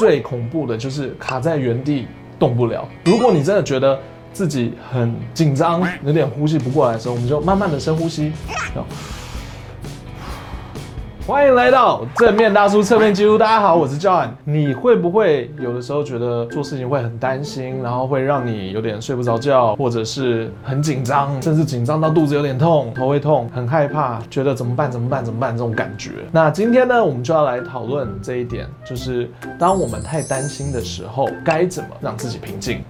最恐怖的就是卡在原地动不了。如果你真的觉得自己很紧张，有点呼吸不过来的时候，我们就慢慢的深呼吸。欢迎来到正面大叔侧面记录。大家好，我是 John。你会不会有的时候觉得做事情会很担心，然后会让你有点睡不着觉，或者是很紧张，甚至紧张到肚子有点痛，头会痛，很害怕，觉得怎么办？怎么办？怎么办？这种感觉。那今天呢，我们就要来讨论这一点，就是当我们太担心的时候，该怎么让自己平静。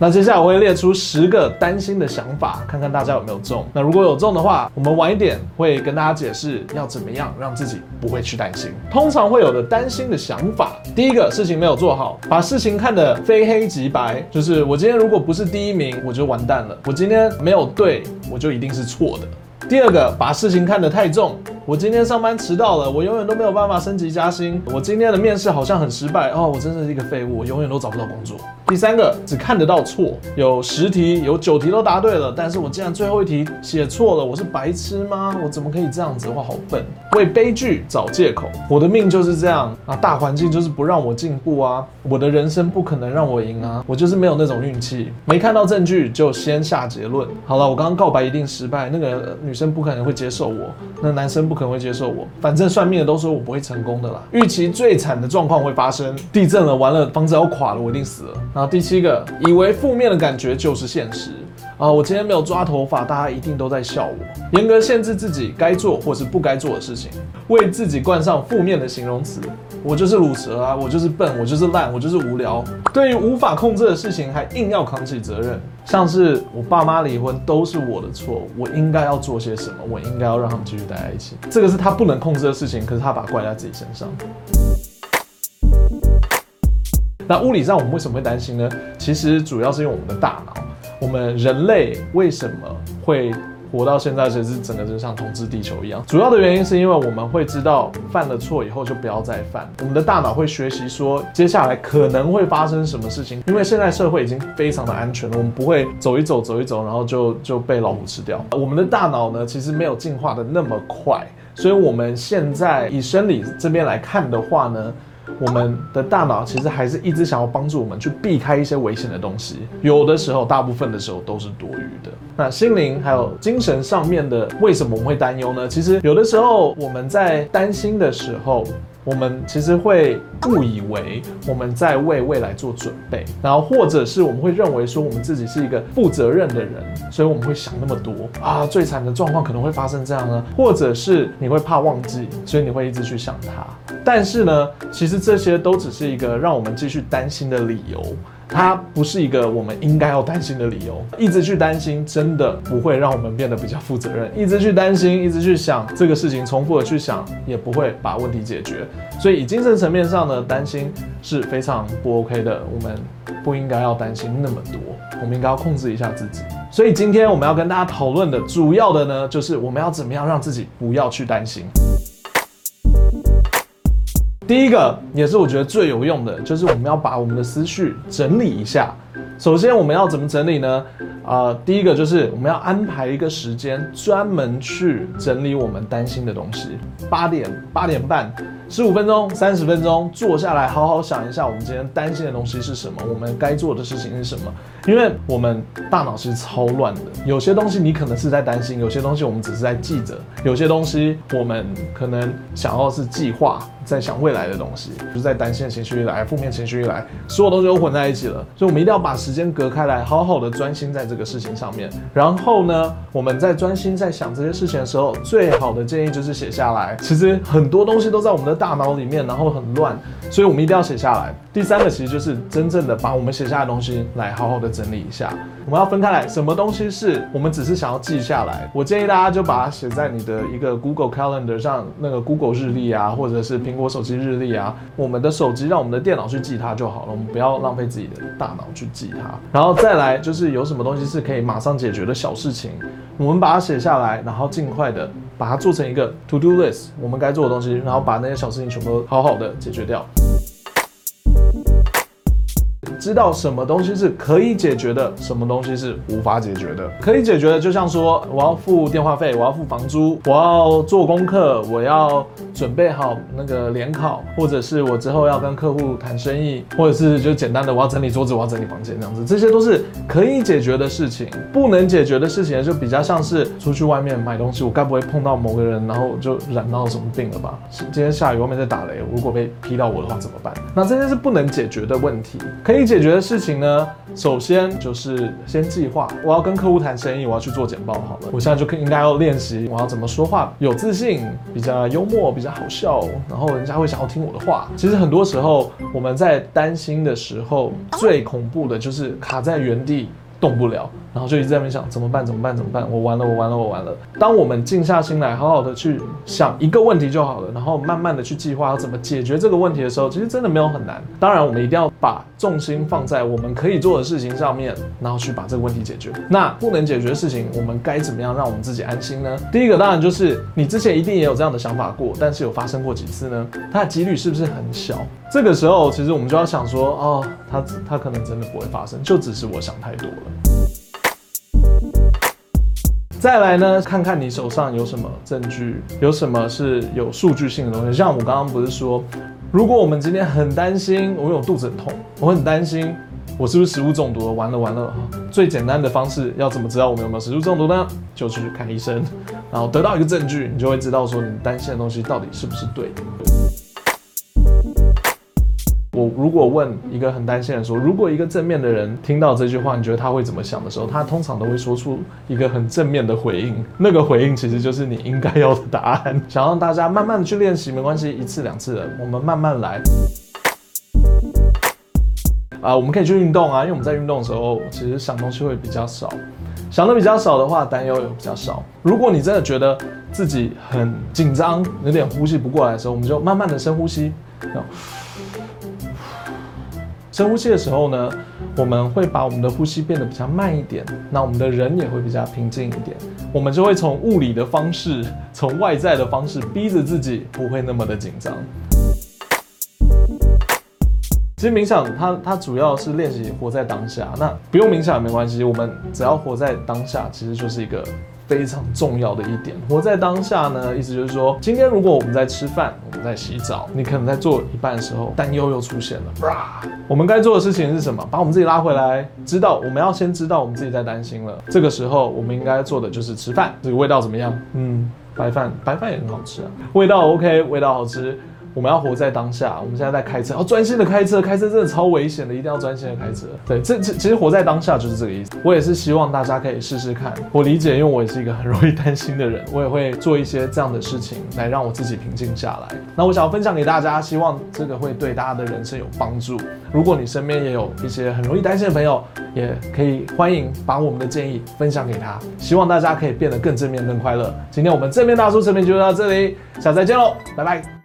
那接下来我会列出十个担心的想法，看看大家有没有中。那如果有中的话，我们晚一点会跟大家解释要怎么样让自己不会去担心。通常会有的担心的想法，第一个事情没有做好，把事情看得非黑即白，就是我今天如果不是第一名，我就完蛋了。我今天没有对，我就一定是错的。第二个，把事情看得太重。我今天上班迟到了，我永远都没有办法升级加薪。我今天的面试好像很失败哦，我真的是一个废物，我永远都找不到工作。第三个，只看得到错，有十题有九题都答对了，但是我竟然最后一题写错了，我是白痴吗？我怎么可以这样子？我好笨。为悲剧找借口，我的命就是这样啊，大环境就是不让我进步啊，我的人生不可能让我赢啊，我就是没有那种运气。没看到证据就先下结论。好了，我刚刚告白一定失败，那个女生不可能会接受我，那男生不可能会接受我，反正算命的都说我不会成功的啦。预期最惨的状况会发生，地震了，完了，房子要垮了，我一定死了。然后第七个，以为负面的感觉就是现实啊，我今天没有抓头发，大家一定都在笑我。严格限制自己该做或是不该做的事情，为自己冠上负面的形容词，我就是鲁蛇啊，我就是笨，我就是烂，我就是无聊。对于无法控制的事情，还硬要扛起责任。像是我爸妈离婚都是我的错，我应该要做些什么？我应该要让他们继续待在一起。这个是他不能控制的事情，可是他把怪在自己身上。那物理上我们为什么会担心呢？其实主要是因为我们的大脑，我们人类为什么会？活到现在，其实是整个就像统治地球一样。主要的原因是因为我们会知道犯了错以后就不要再犯。我们的大脑会学习说接下来可能会发生什么事情。因为现在社会已经非常的安全了，我们不会走一走走一走，然后就就被老虎吃掉。我们的大脑呢，其实没有进化的那么快，所以我们现在以生理这边来看的话呢。我们的大脑其实还是一直想要帮助我们去避开一些危险的东西，有的时候，大部分的时候都是多余的。那心灵还有精神上面的，为什么我们会担忧呢？其实有的时候我们在担心的时候。我们其实会误以为我们在为未来做准备，然后或者是我们会认为说我们自己是一个负责任的人，所以我们会想那么多啊，最惨的状况可能会发生这样呢，或者是你会怕忘记，所以你会一直去想它。但是呢，其实这些都只是一个让我们继续担心的理由。它不是一个我们应该要担心的理由，一直去担心真的不会让我们变得比较负责任，一直去担心，一直去想这个事情，重复的去想也不会把问题解决。所以以精神层面上呢，担心是非常不 OK 的，我们不应该要担心那么多，我们应该要控制一下自己。所以今天我们要跟大家讨论的主要的呢，就是我们要怎么样让自己不要去担心。第一个也是我觉得最有用的，就是我们要把我们的思绪整理一下。首先，我们要怎么整理呢？啊、第一个就是我们要安排一个时间，专门去整理我们担心的东西。八点、八点半、十五分钟、三十分钟，坐下来好好想一下，我们今天担心的东西是什么？我们该做的事情是什么？因为我们大脑是超乱的，有些东西你可能是在担心，有些东西我们只是在记着，有些东西我们可能想要是计划。在想未来的东西，就是在担心的情绪一来，负面情绪一来，所有东西都混在一起了。所以，我们一定要把时间隔开来，好好的专心在这个事情上面。然后呢，我们在专心在想这些事情的时候，最好的建议就是写下来。其实很多东西都在我们的大脑里面，然后很乱，所以我们一定要写下来。第三个其实就是真正的把我们写下的东西来好好的整理一下。我们要分开来，什么东西是我们只是想要记下来？我建议大家就把它写在你的一个 Google Calendar 上，那个 Google 日历啊，或者是苹果手机日历啊。我们的手机让我们的电脑去记它就好了，我们不要浪费自己的大脑去记它。然后再来就是有什么东西是可以马上解决的小事情，我们把它写下来，然后尽快的把它做成一个 To Do List，我们该做的东西，然后把那些小事情全部都好好的解决掉。知道什么东西是可以解决的，什么东西是无法解决的。可以解决的，就像说我要付电话费，我要付房租，我要做功课，我要准备好那个联考，或者是我之后要跟客户谈生意，或者是就简单的我要整理桌子，我要整理房间这样子，这些都是可以解决的事情。不能解决的事情就比较像是出去外面买东西，我该不会碰到某个人，然后就染到什么病了吧？今天下雨，外面在打雷，如果被劈到我的话怎么办？那这些是不能解决的问题。可以解决的事情呢，首先就是先计划，我要跟客户谈生意，我要去做简报好了，我现在就可应该要练习，我要怎么说话有自信，比较幽默，比较好笑，然后人家会想要听我的话。其实很多时候我们在担心的时候，最恐怖的就是卡在原地。动不了，然后就一直在那边想怎么办？怎么办？怎么办？我完了，我完了，我完了。当我们静下心来，好好的去想一个问题就好了，然后慢慢的去计划要怎么解决这个问题的时候，其实真的没有很难。当然，我们一定要把重心放在我们可以做的事情上面，然后去把这个问题解决。那不能解决的事情，我们该怎么样让我们自己安心呢？第一个当然就是你之前一定也有这样的想法过，但是有发生过几次呢？它的几率是不是很小？这个时候，其实我们就要想说，哦，它它可能真的不会发生，就只是我想太多了。再来呢，看看你手上有什么证据，有什么是有数据性的东西。像我刚刚不是说，如果我们今天很担心，我有肚子很痛，我很担心我是不是食物中毒了，完了完了。最简单的方式要怎么知道我们有没有食物中毒呢？就去看医生，然后得到一个证据，你就会知道说你担心的东西到底是不是对的。我如果问一个很担心的人说，如果一个正面的人听到这句话，你觉得他会怎么想的时候，他通常都会说出一个很正面的回应。那个回应其实就是你应该要的答案。想让大家慢慢的去练习，没关系，一次两次的，我们慢慢来。啊，我们可以去运动啊，因为我们在运动的时候，其实想东西会比较少，想的比较少的话，担忧也比较少。如果你真的觉得自己很紧张，有点呼吸不过来的时候，我们就慢慢的深呼吸。深呼吸的时候呢，我们会把我们的呼吸变得比较慢一点，那我们的人也会比较平静一点，我们就会从物理的方式，从外在的方式逼着自己不会那么的紧张。其实冥想它它主要是练习活在当下，那不用冥想也没关系，我们只要活在当下，其实就是一个。非常重要的一点，活在当下呢，意思就是说，今天如果我们在吃饭，我们在洗澡，你可能在做一半的时候，担忧又出现了。我们该做的事情是什么？把我们自己拉回来，知道我们要先知道我们自己在担心了。这个时候，我们应该做的就是吃饭。这个味道怎么样？嗯，白饭，白饭也很好吃啊，味道 OK，味道好吃。我们要活在当下。我们现在在开车，要专心的开车。开车真的超危险的，一定要专心的开车。对，这这其实活在当下就是这个意思。我也是希望大家可以试试看。我理解，因为我也是一个很容易担心的人，我也会做一些这样的事情来让我自己平静下来。那我想要分享给大家，希望这个会对大家的人生有帮助。如果你身边也有一些很容易担心的朋友，也可以欢迎把我们的建议分享给他。希望大家可以变得更正面、更快乐。今天我们正面大叔视频就到这里，下次再见喽，拜拜。